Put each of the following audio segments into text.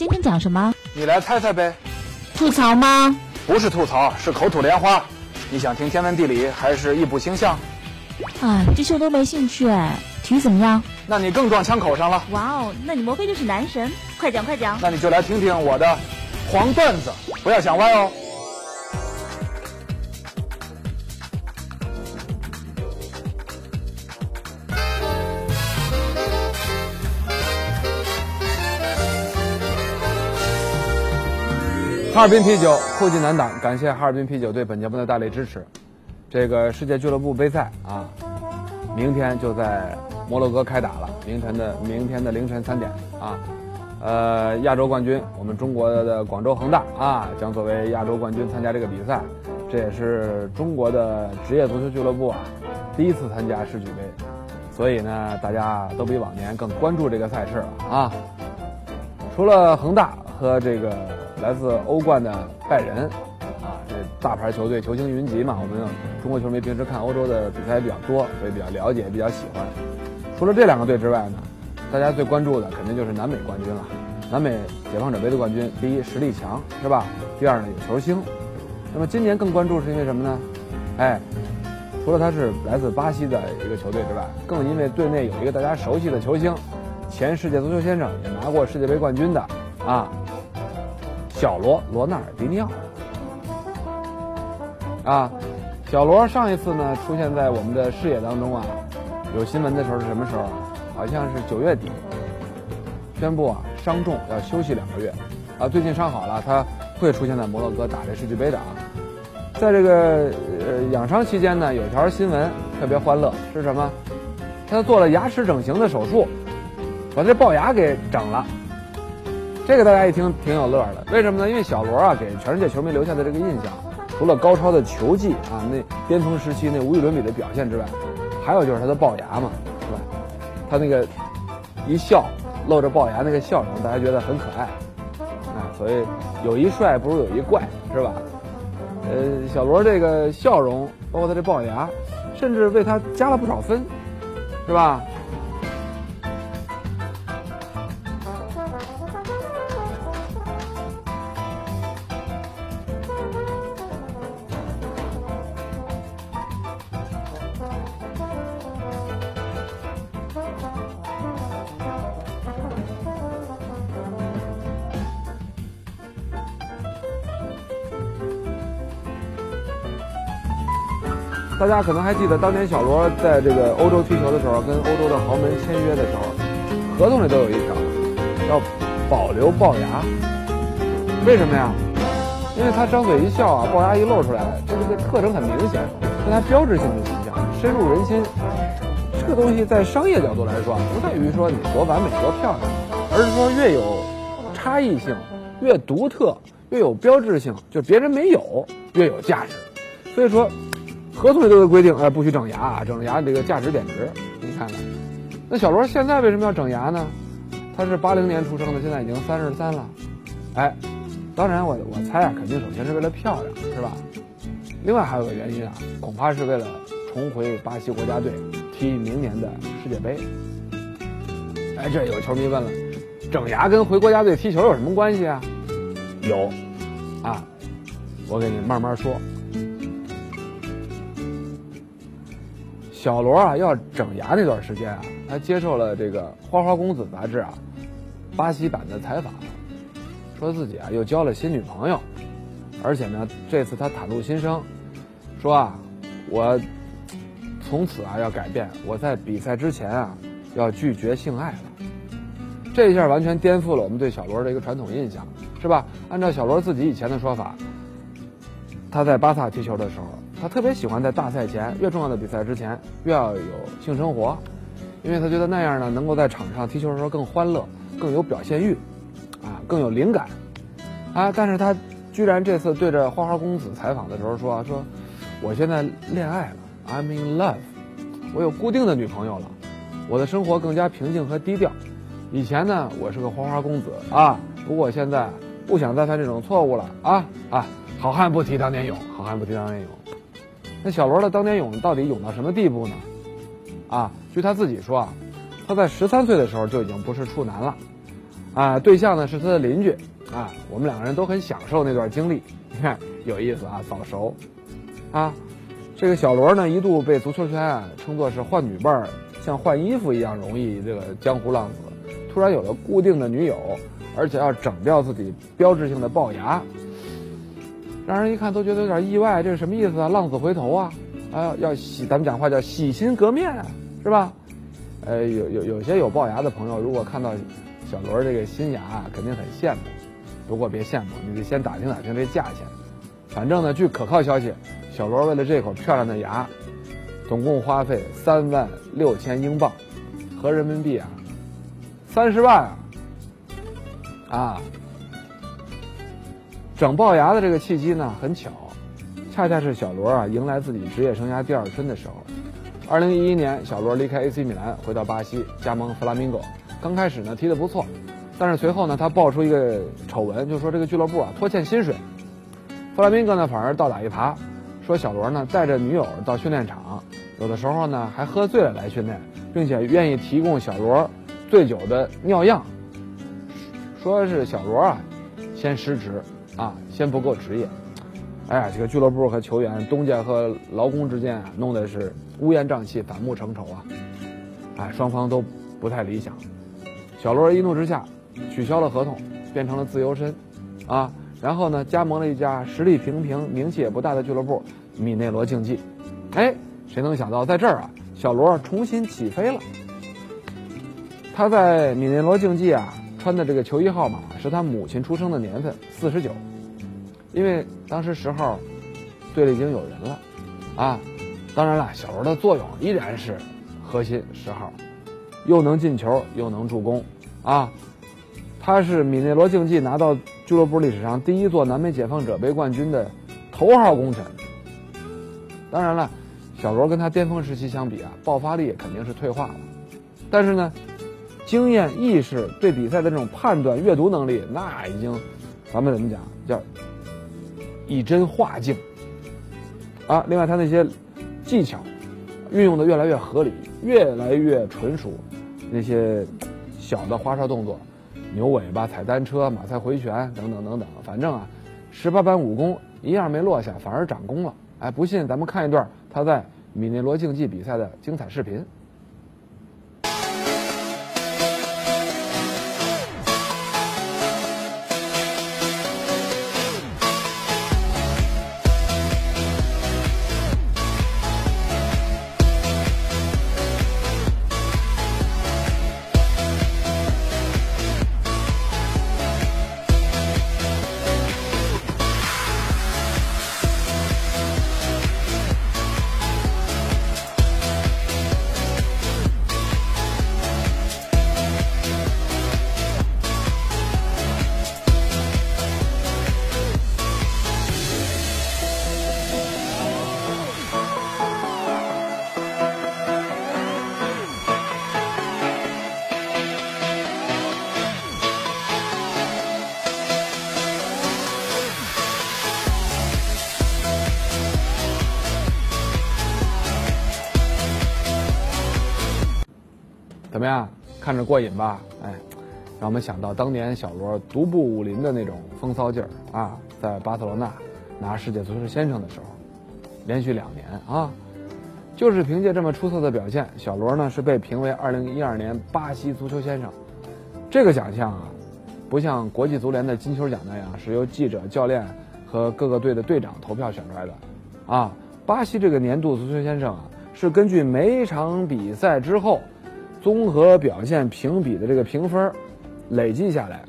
今天讲什么？你来猜猜呗。吐槽吗？不是吐槽，是口吐莲花。你想听天文地理还是易卜星象？啊，这些我都没兴趣哎。体育怎么样？那你更撞枪口上了。哇哦，那你莫非就是男神？快讲快讲。那你就来听听我的黄段子，不要想歪哦。哈尔滨啤酒后继难挡，感谢哈尔滨啤酒对本节目的大力支持。这个世界俱乐部杯赛啊，明天就在摩洛哥开打了。凌晨的明天的凌晨三点啊，呃，亚洲冠军，我们中国的广州恒大啊，将作为亚洲冠军参加这个比赛。这也是中国的职业足球俱乐部啊第一次参加世俱杯，所以呢，大家都比往年更关注这个赛事了啊。除了恒大和这个。来自欧冠的拜仁，啊，这大牌球队球星云集嘛。我们中国球迷平时看欧洲的比赛也比较多，所以比较了解，比较喜欢。除了这两个队之外呢，大家最关注的肯定就是南美冠军了。南美解放者杯的冠军，第一实力强，是吧？第二呢有球星。那么今年更关注是因为什么呢？哎，除了他是来自巴西的一个球队之外，更因为队内有一个大家熟悉的球星，前世界足球先生，也拿过世界杯冠军的啊。小罗罗纳尔迪尼奥啊，小罗上一次呢出现在我们的视野当中啊，有新闻的时候是什么时候啊？好像是九月底，宣布啊伤重要休息两个月，啊最近伤好了，他会出现在摩洛哥打这世俱杯的啊。在这个呃养伤期间呢，有条新闻特别欢乐，是什么？他做了牙齿整形的手术，把这龅牙给整了。这个大家一听挺有乐的，为什么呢？因为小罗啊，给全世界球迷留下的这个印象，除了高超的球技啊，那巅峰时期那无与伦比的表现之外，还有就是他的龅牙嘛，是吧？他那个一笑露着龅牙那个笑容，大家觉得很可爱啊。所以有一帅不如有一怪，是吧？呃，小罗这个笑容，包括他这龅牙，甚至为他加了不少分，是吧？大家可能还记得，当年小罗在这个欧洲踢球的时候，跟欧洲的豪门签约的时候，合同里都有一条，要保留龅牙。为什么呀？因为他张嘴一笑啊，龅牙一露出来，这个特征很明显，是他标志性的形象，深入人心。这个东西在商业角度来说，不在于说你多完美多漂亮，而是说越有差异性、越独特、越有标志性，就别人没有，越有价值。所以说。合同里都有规定，哎，不许整牙啊！整牙这个价值贬值。你看看，那小罗现在为什么要整牙呢？他是八零年出生的，现在已经三十三了。哎，当然我我猜啊，肯定首先是为了漂亮，是吧？另外还有个原因啊，恐怕是为了重回巴西国家队踢明年的世界杯。哎，这有球迷问了，整牙跟回国家队踢球有什么关系啊？有，啊，我给你慢慢说。小罗啊，要整牙那段时间啊，他接受了这个《花花公子》杂志啊巴西版的采访，说自己啊又交了新女朋友，而且呢，这次他袒露心声，说啊，我从此啊要改变，我在比赛之前啊要拒绝性爱了。这一下完全颠覆了我们对小罗的一个传统印象，是吧？按照小罗自己以前的说法，他在巴萨踢球的时候。他特别喜欢在大赛前，越重要的比赛之前，越要有性生活，因为他觉得那样呢，能够在场上踢球的时候更欢乐，更有表现欲，啊，更有灵感，啊，但是他居然这次对着花花公子采访的时候说，说我现在恋爱了，I'm in love，我有固定的女朋友了，我的生活更加平静和低调，以前呢，我是个花花公子啊，不过现在不想再犯这种错误了啊啊，好汉不提当年勇，好汉不提当年勇。那小罗的当年勇到底勇到什么地步呢？啊，据他自己说啊，他在十三岁的时候就已经不是处男了，啊，对象呢是他的邻居，啊，我们两个人都很享受那段经历，你看有意思啊，早熟，啊，这个小罗呢一度被足球圈啊称作是换女伴儿像换衣服一样容易这个江湖浪子，突然有了固定的女友，而且要整掉自己标志性的龅牙，让人一看都觉得有点意外，这是什么意思啊？浪子回头啊，啊，要洗，咱们讲话叫洗心革面啊，是吧？呃，有有有些有龅牙的朋友，如果看到小罗这个新牙，肯定很羡慕。不过别羡慕，你得先打听打听这价钱。反正呢，据可靠消息，小罗为了这口漂亮的牙，总共花费三万六千英镑，合人民币啊，三十万啊！啊，整龅牙的这个契机呢，很巧，恰恰是小罗啊迎来自己职业生涯第二春的时候。二零一一年，小罗离开 AC 米兰，回到巴西加盟弗拉明戈。刚开始呢踢得不错，但是随后呢他爆出一个丑闻，就说这个俱乐部啊拖欠薪水。弗拉明戈呢反而倒打一耙，说小罗呢带着女友到训练场，有的时候呢还喝醉了来训练，并且愿意提供小罗醉酒的尿样。说是小罗啊先失职啊，先不够职业。哎呀，这个俱乐部和球员、东家和劳工之间啊，弄的是乌烟瘴气、反目成仇啊！哎，双方都不太理想。小罗一怒之下取消了合同，变成了自由身，啊，然后呢，加盟了一家实力平平、名气也不大的俱乐部——米内罗竞技。哎，谁能想到在这儿啊，小罗重新起飞了。他在米内罗竞技啊，穿的这个球衣号码是他母亲出生的年份，四十九。因为当时十号队里已经有人了，啊，当然了，小罗的作用依然是核心十号，又能进球又能助攻，啊，他是米内罗竞技拿到俱乐部历史上第一座南美解放者杯冠军的头号功臣。当然了，小罗跟他巅峰时期相比啊，爆发力肯定是退化了，但是呢，经验、意识、对比赛的这种判断、阅读能力，那已经，咱们怎么讲叫？以真化境，啊，另外他那些技巧运用的越来越合理，越来越纯熟，那些小的花哨动作，牛尾巴、踩单车、马赛回旋等等等等，反正啊，十八般武功一样没落下，反而长功了。哎，不信咱们看一段他在米内罗竞技比赛的精彩视频。看着过瘾吧？哎，让我们想到当年小罗独步武林的那种风骚劲儿啊，在巴塞罗那拿世界足球先生的时候，连续两年啊，就是凭借这么出色的表现，小罗呢是被评为2012年巴西足球先生。这个奖项啊，不像国际足联的金球奖那样是由记者、教练和各个队的队长投票选出来的，啊，巴西这个年度足球先生啊，是根据每场比赛之后。综合表现评比的这个评分，累计下来，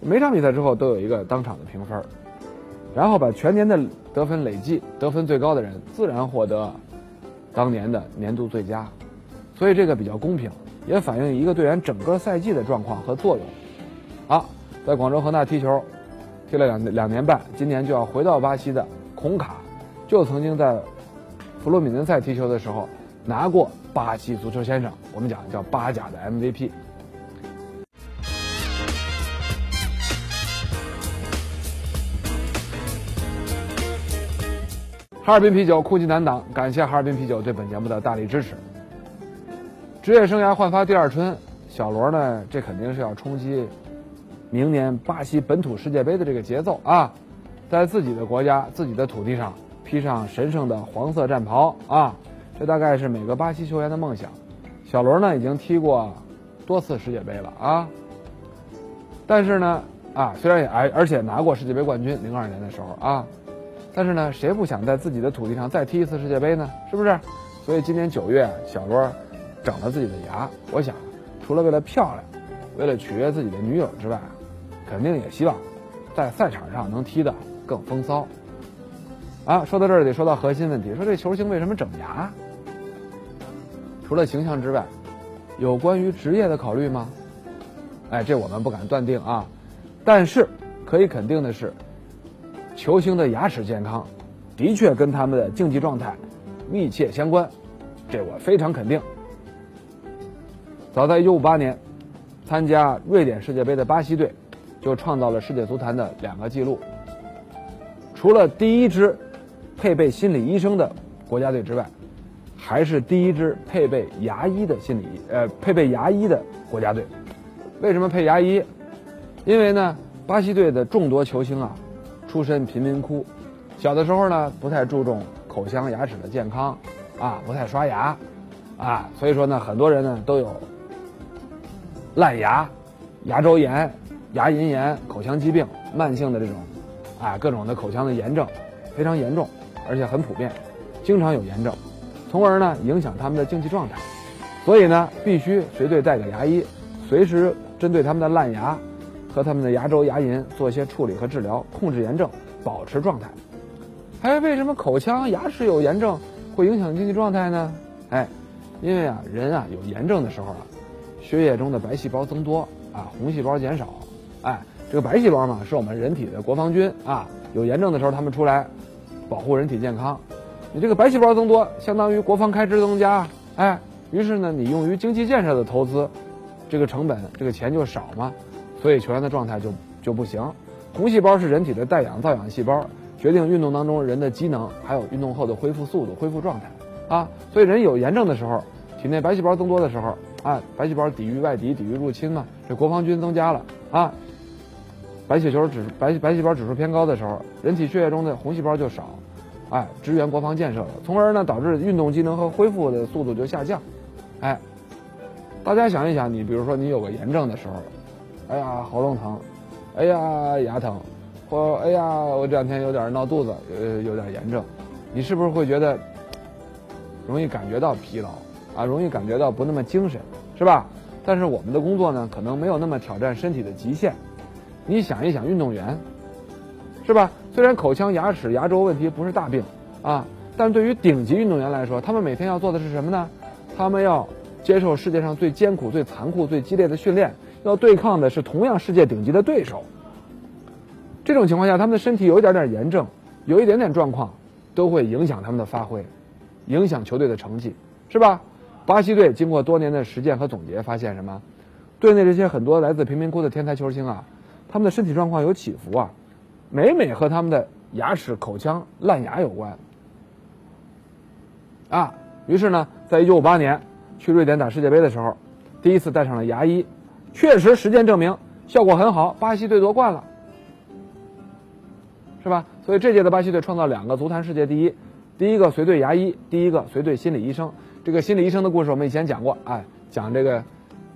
每场比赛之后都有一个当场的评分，然后把全年的得分累计，得分最高的人自然获得当年的年度最佳，所以这个比较公平，也反映一个队员整个赛季的状况和作用。好，在广州恒大踢球，踢了两两年半，今年就要回到巴西的孔卡，就曾经在弗洛米嫩赛踢球的时候拿过。巴西足球先生，我们讲叫巴甲的 MVP。哈尔滨啤酒，酷劲难挡，感谢哈尔滨啤酒对本节目的大力支持。职业生涯焕发第二春，小罗呢，这肯定是要冲击明年巴西本土世界杯的这个节奏啊，在自己的国家、自己的土地上披上神圣的黄色战袍啊，这大概是每个巴西球员的梦想。小罗呢，已经踢过多次世界杯了啊，但是呢，啊，虽然也而而且拿过世界杯冠军，零二年的时候啊，但是呢，谁不想在自己的土地上再踢一次世界杯呢？是不是？所以今年九月，小罗整了自己的牙，我想，除了为了漂亮，为了取悦自己的女友之外，肯定也希望在赛场上能踢得更风骚。啊，说到这儿得说到核心问题，说这球星为什么整牙？除了形象之外，有关于职业的考虑吗？哎，这我们不敢断定啊。但是可以肯定的是，球星的牙齿健康的确跟他们的竞技状态密切相关，这我非常肯定。早在1958年，参加瑞典世界杯的巴西队就创造了世界足坛的两个纪录。除了第一支配备心理医生的国家队之外，还是第一支配备牙医的心理呃配备牙医的国家队。为什么配牙医？因为呢，巴西队的众多球星啊，出身贫民窟，小的时候呢不太注重口腔牙齿的健康，啊不太刷牙，啊所以说呢很多人呢都有烂牙、牙周炎、牙龈炎、口腔疾病、慢性的这种啊各种的口腔的炎症，非常严重，而且很普遍，经常有炎症，从而呢影响他们的竞技状态，所以呢必须随队带个牙医，随时针对他们的烂牙。和他们的牙周、牙龈做一些处理和治疗，控制炎症，保持状态。还为什么口腔牙齿有炎症会影响经济状态呢？哎，因为啊，人啊有炎症的时候啊，血液中的白细胞增多啊，红细胞减少。哎，这个白细胞嘛，是我们人体的国防军啊。有炎症的时候，他们出来保护人体健康。你这个白细胞增多，相当于国防开支增加。哎，于是呢，你用于经济建设的投资，这个成本这个钱就少嘛。所以球员的状态就就不行。红细胞是人体的带氧造氧细胞，决定运动当中人的机能，还有运动后的恢复速度、恢复状态啊。所以人有炎症的时候，体内白细胞增多的时候啊，白细胞抵御外敌、抵御入侵嘛，这国防军增加了啊。白血球指白白细胞指数偏高的时候，人体血液中的红细胞就少，哎，支援国防建设了，从而呢导致运动机能和恢复的速度就下降。哎，大家想一想，你比如说你有个炎症的时候。哎呀，喉咙疼，哎呀，牙疼，或哎呀，我这两天有点闹肚子，呃，有点炎症，你是不是会觉得容易感觉到疲劳啊？容易感觉到不那么精神，是吧？但是我们的工作呢，可能没有那么挑战身体的极限。你想一想，运动员，是吧？虽然口腔、牙齿、牙周问题不是大病啊，但对于顶级运动员来说，他们每天要做的是什么呢？他们要接受世界上最艰苦、最残酷、最激烈的训练。要对抗的是同样世界顶级的对手。这种情况下，他们的身体有一点点炎症，有一点点状况，都会影响他们的发挥，影响球队的成绩，是吧？巴西队经过多年的实践和总结，发现什么？队内这些很多来自贫民窟的天才球星啊，他们的身体状况有起伏啊，每每和他们的牙齿、口腔烂牙有关。啊，于是呢，在一九五八年去瑞典打世界杯的时候，第一次带上了牙医。确实，实践证明效果很好，巴西队夺冠了，是吧？所以这届的巴西队创造两个足坛世界第一，第一个随队牙医，第一个随队心理医生。这个心理医生的故事我们以前讲过，哎，讲这个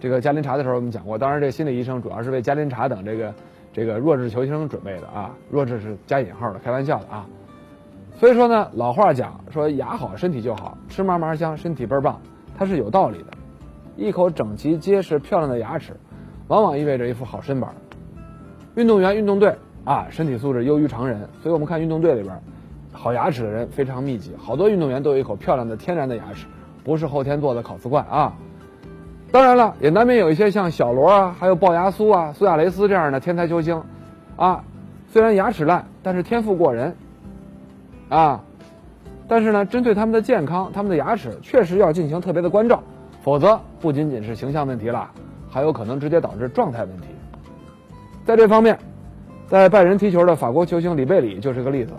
这个加林查的时候我们讲过。当然，这心理医生主要是为加林查等这个这个弱智球星准备的啊，弱智是加引号的，开玩笑的啊。所以说呢，老话讲说牙好身体就好，吃嘛嘛香，身体倍儿棒，它是有道理的。一口整齐、结实、漂亮的牙齿，往往意味着一副好身板。运动员、运动队啊，身体素质优于常人，所以我们看运动队里边，好牙齿的人非常密集。好多运动员都有一口漂亮的天然的牙齿，不是后天做的烤瓷冠啊。当然了，也难免有一些像小罗啊，还有龅牙苏啊、苏亚雷斯这样的天才球星，啊，虽然牙齿烂，但是天赋过人，啊，但是呢，针对他们的健康，他们的牙齿确实要进行特别的关照。否则，不仅仅是形象问题了，还有可能直接导致状态问题。在这方面，在拜仁踢球的法国球星里贝里就是个例子。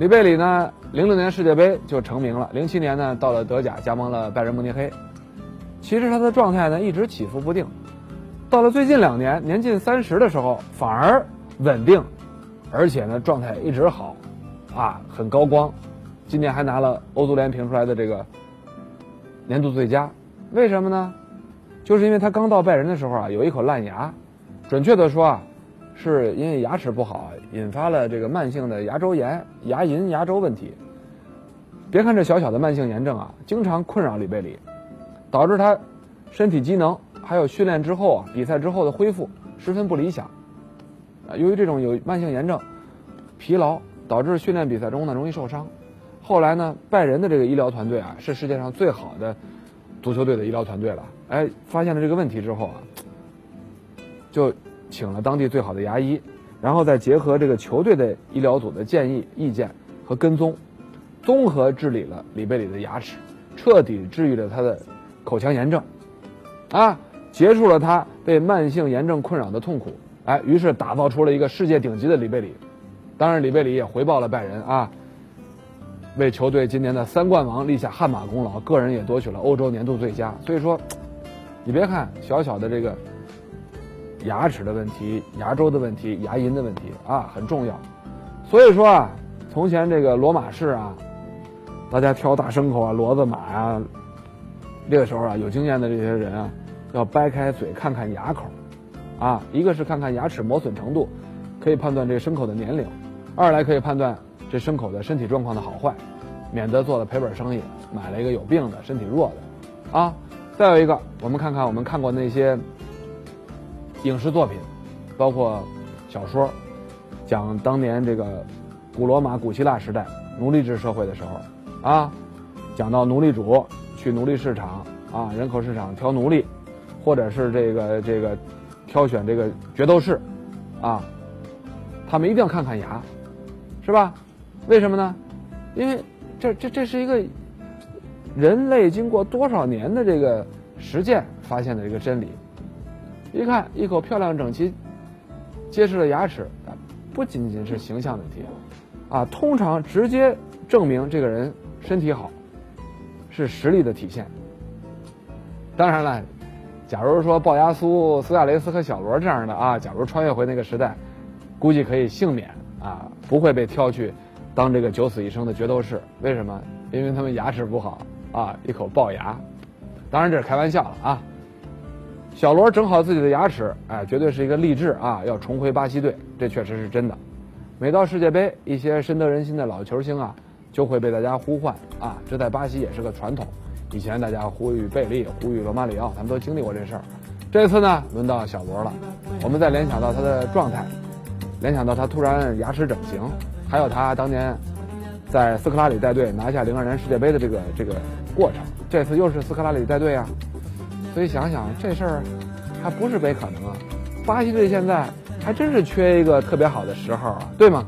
里贝里呢，零六年世界杯就成名了，零七年呢到了德甲加盟了拜仁慕尼黑。其实他的状态呢一直起伏不定，到了最近两年年近三十的时候反而稳定，而且呢状态一直好，啊很高光。今年还拿了欧足联评出来的这个年度最佳，为什么呢？就是因为他刚到拜仁的时候啊有一口烂牙，准确的说啊。是因为牙齿不好，引发了这个慢性的牙周炎、牙龈、牙周问题。别看这小小的慢性炎症啊，经常困扰里贝里，导致他身体机能还有训练之后啊、比赛之后的恢复十分不理想。啊，由于这种有慢性炎症、疲劳，导致训练比赛中呢容易受伤。后来呢，拜仁的这个医疗团队啊，是世界上最好的足球队的医疗团队了。哎，发现了这个问题之后啊，就。请了当地最好的牙医，然后再结合这个球队的医疗组的建议、意见和跟踪，综合治理了里贝里的牙齿，彻底治愈了他的口腔炎症，啊，结束了他被慢性炎症困扰的痛苦，哎，于是打造出了一个世界顶级的里贝里。当然，里贝里也回报了拜仁啊，为球队今年的三冠王立下汗马功劳，个人也夺取了欧洲年度最佳。所以说，你别看小小的这个。牙齿的问题、牙周的问题、牙龈的问题啊，很重要。所以说啊，从前这个罗马式啊，大家挑大牲口啊、骡子马啊，这个时候啊，有经验的这些人啊，要掰开嘴看看牙口，啊，一个是看看牙齿磨损程度，可以判断这个牲口的年龄；二来可以判断这牲口的身体状况的好坏，免得做了赔本生意，买了一个有病的、身体弱的，啊。再有一个，我们看看我们看过那些。影视作品，包括小说，讲当年这个古罗马、古希腊时代奴隶制社会的时候，啊，讲到奴隶主去奴隶市场啊，人口市场挑奴隶，或者是这个这个挑选这个决斗士，啊，他们一定要看看牙，是吧？为什么呢？因为这这这是一个人类经过多少年的这个实践发现的一个真理。一看一口漂亮整齐、结实的牙齿，不仅仅是形象问题，啊，通常直接证明这个人身体好，是实力的体现。当然了，假如说龅牙苏、苏亚雷斯和小罗这样的啊，假如穿越回那个时代，估计可以幸免啊，不会被挑去当这个九死一生的决斗士。为什么？因为他们牙齿不好啊，一口龅牙。当然这是开玩笑了啊。小罗整好自己的牙齿，哎，绝对是一个励志啊！要重回巴西队，这确实是真的。每到世界杯，一些深得人心的老球星啊，就会被大家呼唤啊，这在巴西也是个传统。以前大家呼吁贝利，呼吁罗马里奥，他们都经历过这事儿。这次呢，轮到小罗了。我们再联想到他的状态，联想到他突然牙齿整形，还有他当年在斯科拉里带队拿下零二年世界杯的这个这个过程。这次又是斯科拉里带队啊。所以想想这事儿，还不是没可能啊！巴西队现在还真是缺一个特别好的时候啊，对吗？